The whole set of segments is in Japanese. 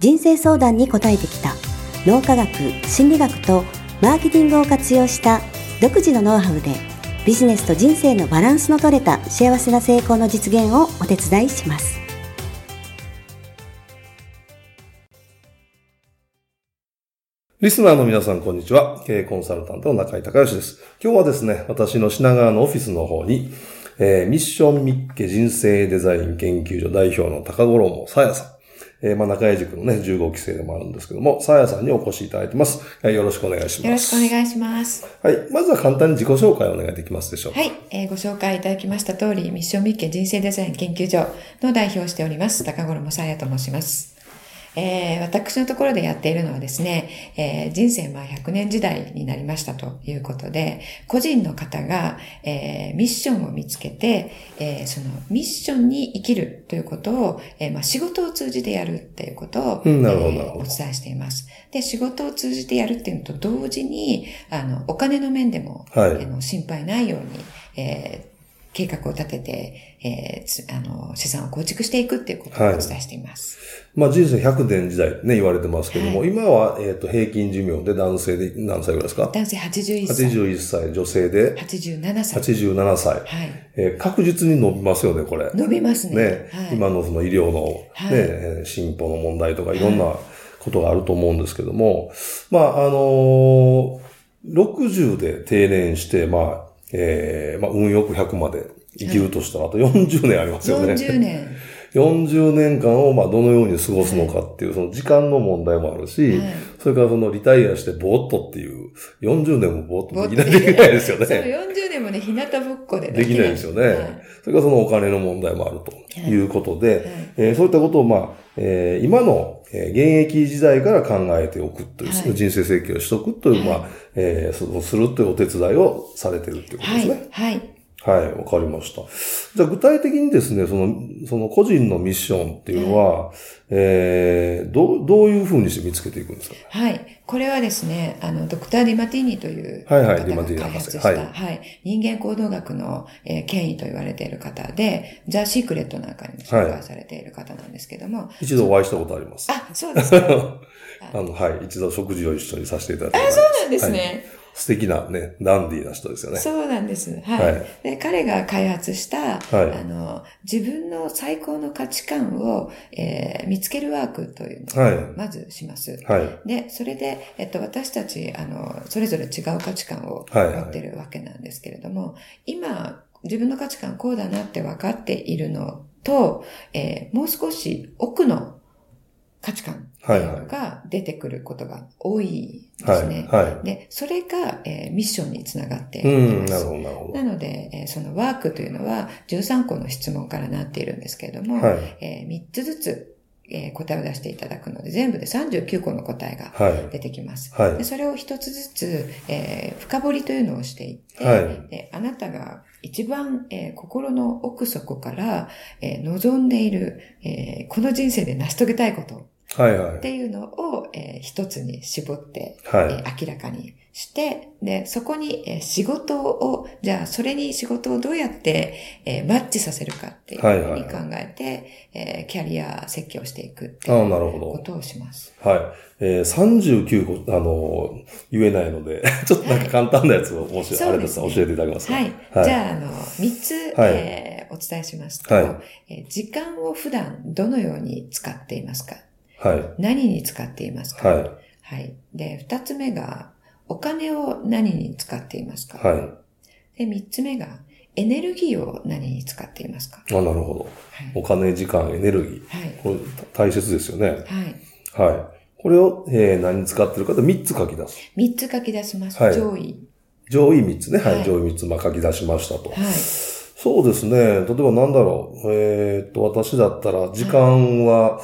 人生相談に応えてきた脳科学、心理学とマーケティングを活用した独自のノウハウでビジネスと人生のバランスの取れた幸せな成功の実現をお手伝いします。リスナーの皆さん、こんにちは。経営コンサルタントの中井隆義です。今日はですね、私の品川のオフィスの方に、えー、ミッションミッケ人生デザイン研究所代表の高衣さやさん。えー、まあ、中井塾のね、15期生でもあるんですけども、さやさんにお越しいただいてます。はい、よろしくお願いします。よろしくお願いします。はい。まずは簡単に自己紹介をお願いできますでしょうか。はい。えー、ご紹介いただきました通り、ミッションミッケ人生デザイン研究所の代表をしております、高衣さやと申します。えー、私のところでやっているのはですね、えー、人生まあ100年時代になりましたということで、個人の方が、えー、ミッションを見つけて、えー、そのミッションに生きるということを、えーまあ、仕事を通じてやるっていうことを、えー、お伝えしています。で、仕事を通じてやるっていうのと同時に、あの、お金の面でも、はい、あの心配ないように、えー計画を立てて、えー、あの、資産を構築していくっていうことをお伝えしています。はいまあ人生100年時代ね、言われてますけども、はい、今は、えっ、ー、と、平均寿命で男性で何歳ぐらいですか？男性81歳。81歳、女性で？87歳。87歳。はい。えー、確実に伸びますよね、これ。伸びますね。ね。はい、今のその医療のね、はい、進歩の問題とかいろんなことがあると思うんですけども、まあ、あのー、60で定年して、まあ、えー、まあ、運よく100まで生きるとしたら、あと40年ありますよね。40年。40年間をまあどのように過ごすのかっていう、その時間の問題もあるし、はい、それからそのリタイアしてぼーっとっていう、40年もぼーっとできないですよね。その40年もね、日向ぼっこでできないですよね。はい、それからそのお金の問題もあるとい。うことで、はい、えー、そういったことをまあ、えー、今の現役時代から考えておくという、はい、人生設計をしとくという、まあ、えー、そうするというお手伝いをされてるっていうことですね。はい。はいはい、わかりました。じゃあ具体的にですね、その、その個人のミッションっていうのは、えー、どう、どういうふうにして見つけていくんですか、はい。これはですね、あの、ドクター・ディマティーニというはいはい、ディマティーニ開発した、はい、はい。人間行動学の、えー、権威と言われている方で、ザ・シークレットなんかにも紹介されている方なんですけども。はい、一度お会いしたことあります。あ、そうですか。あの、はい。一度食事を一緒にさせていただいてあ、そうなんですね。はい素敵なね、ダンディーな人ですよね。そうなんです。はい。はい、で彼が開発した、はい、あの、自分の最高の価値観を、えー、見つけるワークというのを、まずします。はい。で、それで、えっと、私たち、あの、それぞれ違う価値観を持ってるわけなんですけれども、はいはい、今、自分の価値観こうだなって分かっているのと、えー、もう少し奥の価値観が出てくることが多いですね。はいはい、で、それが、えー、ミッションにつながっています。なるほど、なるほど。なので、えー、そのワークというのは13個の質問からなっているんですけれども、はい、えー、3つずつえー、答えを出していただくので、全部で39個の答えが出てきます。はい、でそれを一つずつ、えー、深掘りというのをしていって、はい、であなたが一番、えー、心の奥底から、えー、望んでいる、えー、この人生で成し遂げたいことはいはい。っていうのを、えー、一つに絞って、はい、えー、明らかにして、で、そこに、えー、仕事を、じゃあそれに仕事をどうやって、えー、マッチさせるかっていうふうに考えて、はいはい、えー、キャリア設計をしていくっていうことをします。はい。えー、39個、あの言えないので、ちょっとなんか簡単なやつを、もし、あれだったら教えていただけますか、はい、はい。じゃあ、あの、3つ、はい、えー、お伝えしますと、はい。えー、時間を普段どのように使っていますか？はい。何に使っていますか？はい。はい。で、二つ目が、お金を何に使っていますか？はい。で、三つ目が、エネルギーを何に使っていますか？あ、なるほど。はい、お金、時間、エネルギー。はい。これ大切ですよね。はい。はい。これを、えー、何に使ってるかと3つ書き出す。3つ書き出します。はい、上位。上位3つね。はい。はい、上位3つ、まあ書き出しましたと。はい。そうですね。例えばなんだろう。えー、っと、私だったら、時間は、はい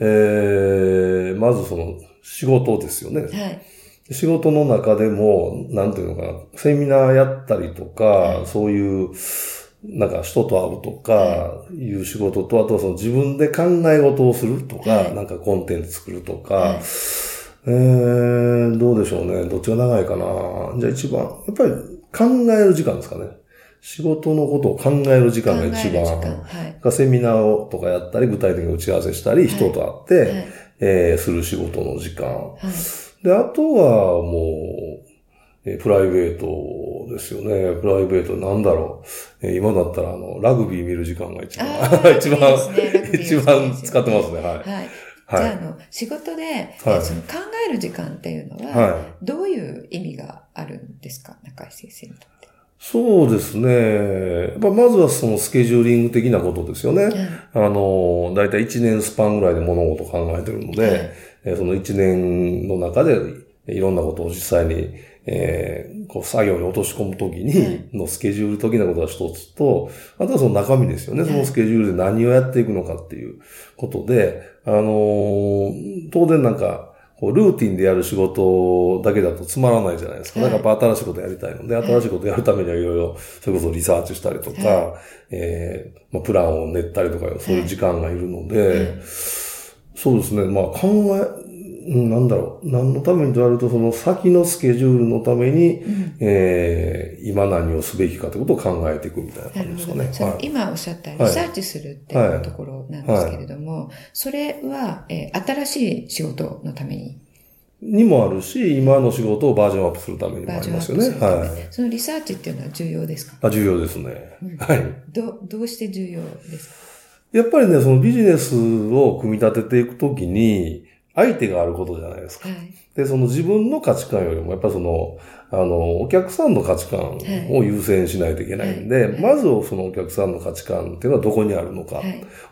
えー、まずその仕事ですよね。はい。仕事の中でも、なんていうのかな、セミナーやったりとか、はい、そういう、なんか人と会うとか、いう仕事と、あとその自分で考え事をするとか、はい、なんかコンテンツ作るとか、はい、えー、どうでしょうね。どっちが長いかな。じゃあ一番、やっぱり考える時間ですかね。仕事のことを考える時間が一番、はい、セミナーとかやったり、具体的に打ち合わせしたり、人と会って、はい、えー、する仕事の時間。はい、で、あとはもう、えプライベートですよね。プライベートなんだろう。え今だったら、あの、ラグビー見る時間が一番、一番、一番使ってますね。はい。はいじゃあ、あの、仕事で、はい、その考える時間っていうのは、どういう意味があるんですか？中井先生にと。そうですね。ままずはそのスケジューリング的なことですよね。うん、あの、だいたい1年スパンぐらいで物事を考えてるので、はい、その1年の中でいろんなことを実際にえー、こう作業に落とし込むときに、のスケジュール的なことが一つと、あとはその中身ですよね。そのスケジュールで何をやっていくのかっていうことで、あのー、当然なんか、こうルーティンでやる仕事だけだとつまらないじゃないですか。なんかやっぱ新しいことやりたいの。で、新しいことやるためにはいろいろ、それこそリサーチしたりとか、えーまあ、プランを練ったりとか、そういう時間がいるので、そうですね。まあ考え、なんだろう、何のためにと言われると、その先のスケジュールのために、うん、えー、今何をすべきかということを考えていくみたいな感じですかね。はい、今おっしゃったリサーチするっていうところなんですけれども、はい。はい、それは、えー、新しい仕事のために？にもあるし、今の仕事をバージョンアップするためにもありますよね。はい。そのリサーチっていうのは重要ですか？あ重要ですね、うん。はい。ど、どうして重要ですか？やっぱりね、そのビジネスを組み立てていくときに、相手があることじゃないですか。はい、で、その自分の価値観よりも、やっぱその、あの、お客さんの価値観を優先しないといけないんで、はい。はい、まずそのお客さんの価値観っていうのはどこにあるのか、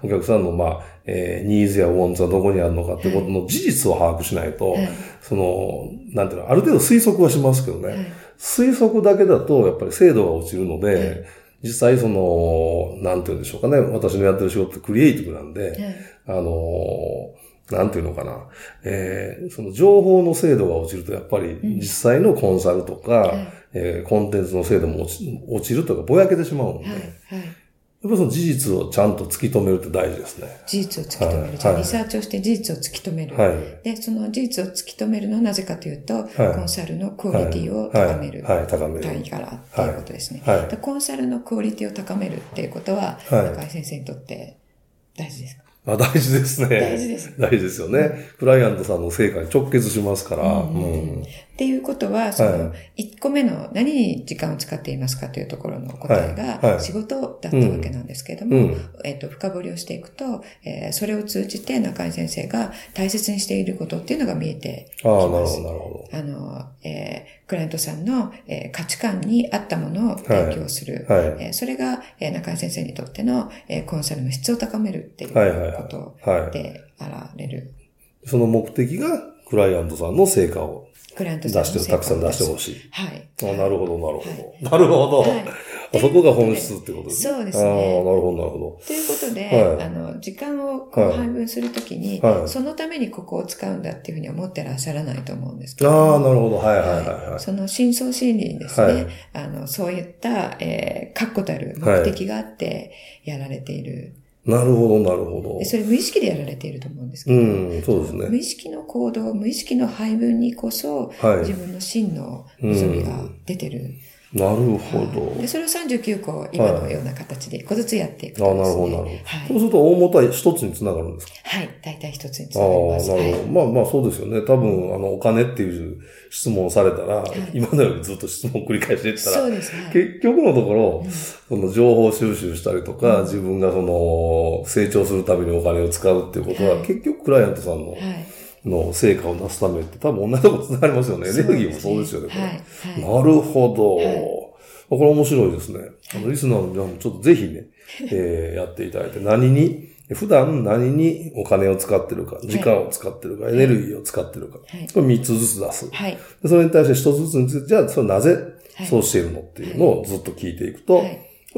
お客さんの、まあ、えー、ニーズやウォンツはどこにあるのかってことの事実を把握しないと、その、なんていうの、ある程度推測はしますけどね、推測だけだと、やっぱり精度が落ちるので、実際その、なんていうんでしょうかね、私のやってる仕事ってクリエイティブなんで、あのなんていうのかな。えー、その情報の精度が落ちると、やっぱり実際のコンサルとか、うん、えー、コンテンツの精度も落ち落ちるとかぼやけてしまうので、はいはい、やっぱりその事実をちゃんと突き止めるって大事ですね。事実を突き止める。はい、じゃあ、リサーチをして事実を突き止める。はい、で、その事実を突き止めるのはなぜかというと、コンサルのクオリティを高める。はい、高める。単位からっていうことですね。はい、コンサルのクオリティを高めるっていうことは、中井先生にとって大事ですか？あ大事ですね。大事です。大事ですよね。クライアントさんの成果に直結しますから。うんうん、っていうことは、その、1個目の何に時間を使っていますかというところの答えが、仕事だったわけなんですけれども、えっ、と、深掘りをしていくと、えー、それを通じて中井先生が大切にしていることっていうのが見えてきます。ああ、なるほど、なるほど。あの、えー、クライアントさんの、えー、価値観に合ったものを提供する。はいはい、えー、それが、えー、中井先生にとっての、えー、コンサルの質を高めるっていうことであられる。その目的がクライアントさんの成果をクライアント出して、たくさん出してほしい。はい。あなるほど、なるほど。なるほど。そこが本質ってことですね。そうですね。ああ、なるほど、なるほど。ということで、あの、時間をこう配分するときに、そのためにここを使うんだっていうふうに思ってらっしゃらないと思うんですけど。ああ、なるほど。はいはいはい。その深層心理にですね、あの、そういった、えー、確固たる目的があってやられている。なるほど、なるほど。それ無意識でやられていると思うんですけど、うん、そうですね。無意識の行動、無意識の配分にこそ、はい、自分の真の望みが出てる。なるほど。で、それを39個、今のような形で一個ずつやっていくと、ね、あなるほど、なるほど。はい、そうすると、大元は一つにつながるんですか？はい、大体一つにつながります。ああ、なるほど。はい、まあまあそうですよね。多分、あの、お金っていう質問をされたら、はい、今のようにずっと質問を繰り返していったら、そうです、はい、結局のところ、うん、その情報収集したりとか、うん、自分がその、成長するためにお金を使うっていうことは、結局クライアントさんの、はいの成果を出すためって多分同じとこ繋がりますよね。エネルギーもそうですよね。はい、なるほど。これ面白いですね。あの、リスナーの皆さんもちょっとぜひね、えー、やっていただいて、何に、普段何にお金を使ってるか、時間を使ってるか、エネルギーを使ってるか、これ3つずつ出す。はい、それに対して1つずつについて、じゃあ、それなぜそうしているのっていうのをずっと聞いていくと、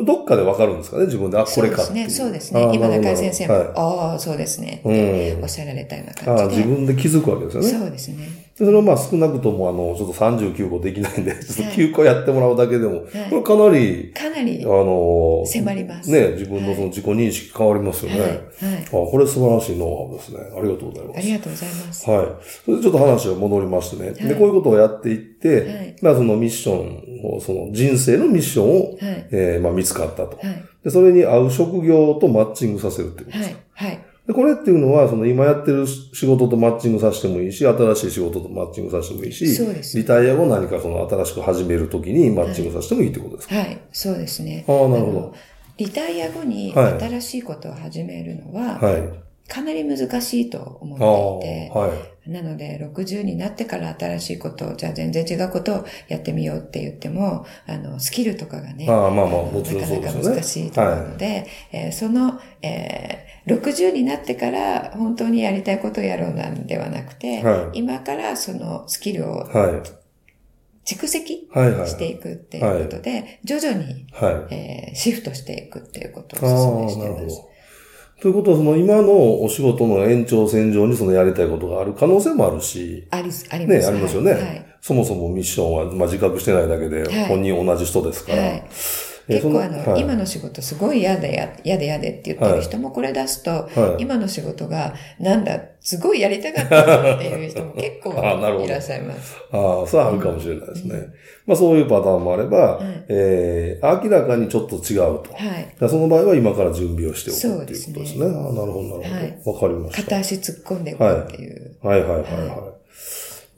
どっかでわかるんですかね自分で、あ、これかそうですね。そうですね。今中井先生も、はい、ああ、そうですね。っておっしゃられたような感じで。あ自分で気づくわけですよね。そうですね。それをまあ少なくともあの、ちょっと39個できないんで、ちょっと9個やってもらうだけでも、はい、これかなり、かなり、あの、迫ります。ね、自分のその自己認識変わりますよね。はい。はい、あこれ素晴らしいノウハウですね。ありがとうございます。ありがとうございます。はい。それでちょっと話が戻りましてね。はい、で、こういうことをやっていって、はい、まあそのミッションを、その人生のミッションを、はい、えー、まあ見つかったと。はい。で、それに合う職業とマッチングさせるってことですか。はい。はい。で、これっていうのは、その今やってる仕事とマッチングさせてもいいし、新しい仕事とマッチングさせてもいいし、そうです。リタイア後何かその新しく始めるときにマッチングさせてもいいってことですか、はい、はい、そうですね。ああ、なるほど。リタイア後に新しいことを始めるのは、はい。かなり難しいと思っていて、はい、なので、60になってから新しいことを、じゃあ全然違うことをやってみようって言っても、あの、スキルとかがね、あまあまあ、もちろんなかなか難しいと思うので、はい、えー、その、えー、60になってから本当にやりたいことをやろうなんではなくて、はい、今からそのスキルを、蓄積していくっていうことで、徐々に、えー、シフトしていくっていうことをお勧めしています。ということは、その今のお仕事の延長線上にそのやりたいことがある可能性もあるし。あり、ありますね。ありますよね。はい、そもそもミッションは、まあ、自覚してないだけで、本人同じ人ですから。はい結構あの、はい、今の仕事すごい嫌で嫌で嫌でって言ってる人もこれ出すと、はい、今の仕事がなんだ、すごいやりたかったっていう人も結構 いらっしゃいます。ああ、それはあるかもしれないですね。うん、まあそういうパターンもあれば、はい、えー、明らかにちょっと違うと。はい。その場合は今から準備をしておくっていうことですね。すねああ、なるほど、なるほど。わ、はい、かりました。片足突っ込んでいくっていう。はい、はい、はい、はい。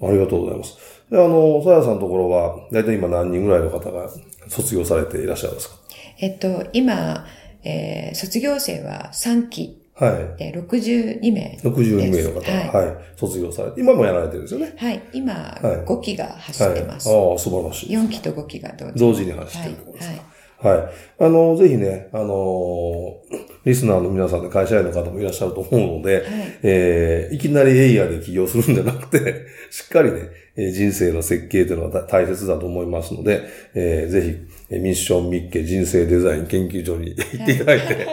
ありがとうございます。で、あの、さやさんのところは、だいたい今何人ぐらいの方が卒業されていらっしゃるんですか？えっと、今、えー、卒業生は3期。はい。で、62名。62名の方が、はい、はい。卒業されて、今もやられてるんですよね？はい。今、はい、5期が走ってます。はい、ああ、素晴らしい。4期と5期が同時同時に走ってるところですか。はいはい。あの、ぜひね、あのー、リスナーの皆さんで会社員の方もいらっしゃると思うので、はい、えー、いきなりエイヤーで起業するんじゃなくて、しっかりね、人生の設計というのは大切だと思いますので、えー、ぜひ、ミッションミッケ人生デザイン研究所に行っていただいて、はい、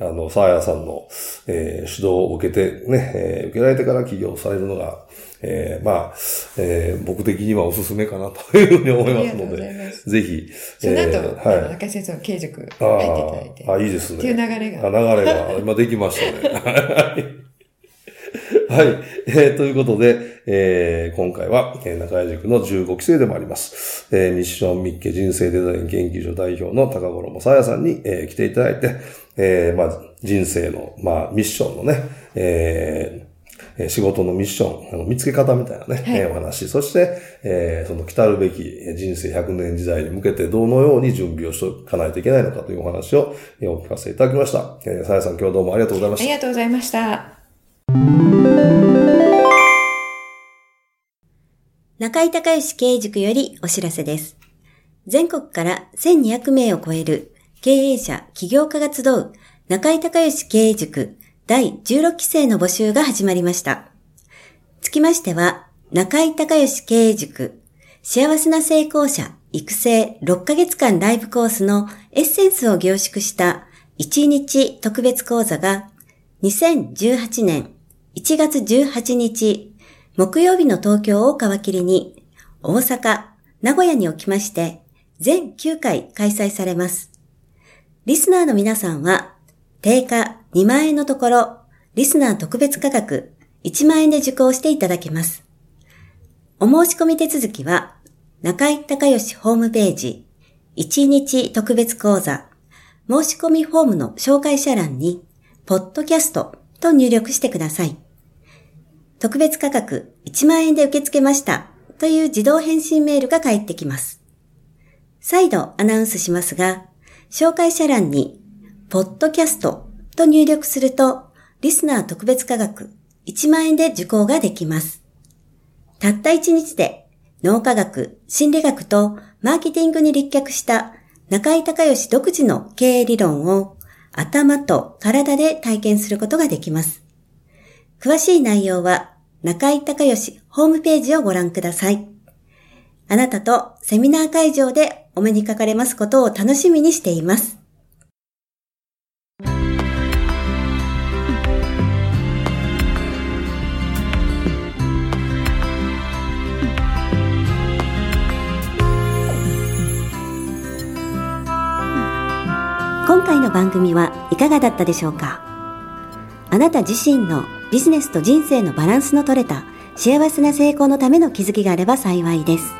あの、サーヤさんの、えー、指導を受けてね、えー、受けられてから起業されるのが、えー、まあ、えー、僕的にはおすすめかなというふうに思いますので、ぜひ。その後、えー、はい、中井先生の継塾入っていただいて。あ、いいですね。っていう流れが。流れが、今できましたね。はい。えー、ということで、えー、今回は、えー、中井塾の15期生でもあります。えー、ミッションミッケ人生デザイン研究所代表の高頃もさやさんに、えー、来ていただいて、えー、まあ、人生の、まあ、ミッションのね、えー、仕事のミッション、あの見つけ方みたいなね、はい、お話。そして、えー、その来たるべき人生100年時代に向けてどのように準備をしておかないといけないのかというお話をお聞かせいただきました。えー、さやさん今日どうもありがとうございました。ありがとうございました。中井隆義経営塾よりお知らせです。全国から1200名を超える経営者、起業家が集う中井隆義経営塾第16期生の募集が始まりました。つきましては、中井隆義経営塾幸せな成功者育成6ヶ月間ライブコースのエッセンスを凝縮した1日特別講座が2018年1月18日、木曜日の東京を皮切りに、大阪、名古屋におきまして、全9回開催されます。リスナーの皆さんは、定価2万円のところ、リスナー特別価格1万円で受講していただけます。お申し込み手続きは、中井隆義ホームページ、1日特別講座、申し込みフォームの紹介者欄に、ポッドキャストと入力してください。特別価格1万円で受け付けましたという自動返信メールが返ってきます。再度アナウンスしますが、紹介者欄に、ポッドキャストと入力すると、リスナー特別価格1万円で受講ができます。たった1日で脳科学、心理学とマーケティングに立脚した中井隆義独自の経営理論を頭と体で体験することができます。詳しい内容は中井隆義ホームページをご覧ください。あなたとセミナー会場でお目にかかれますことを楽しみにしています。今回の番組はいかがだったでしょうか？あなた自身のビジネスと人生のバランスの取れた幸せな成功のための気づきがあれば幸いです。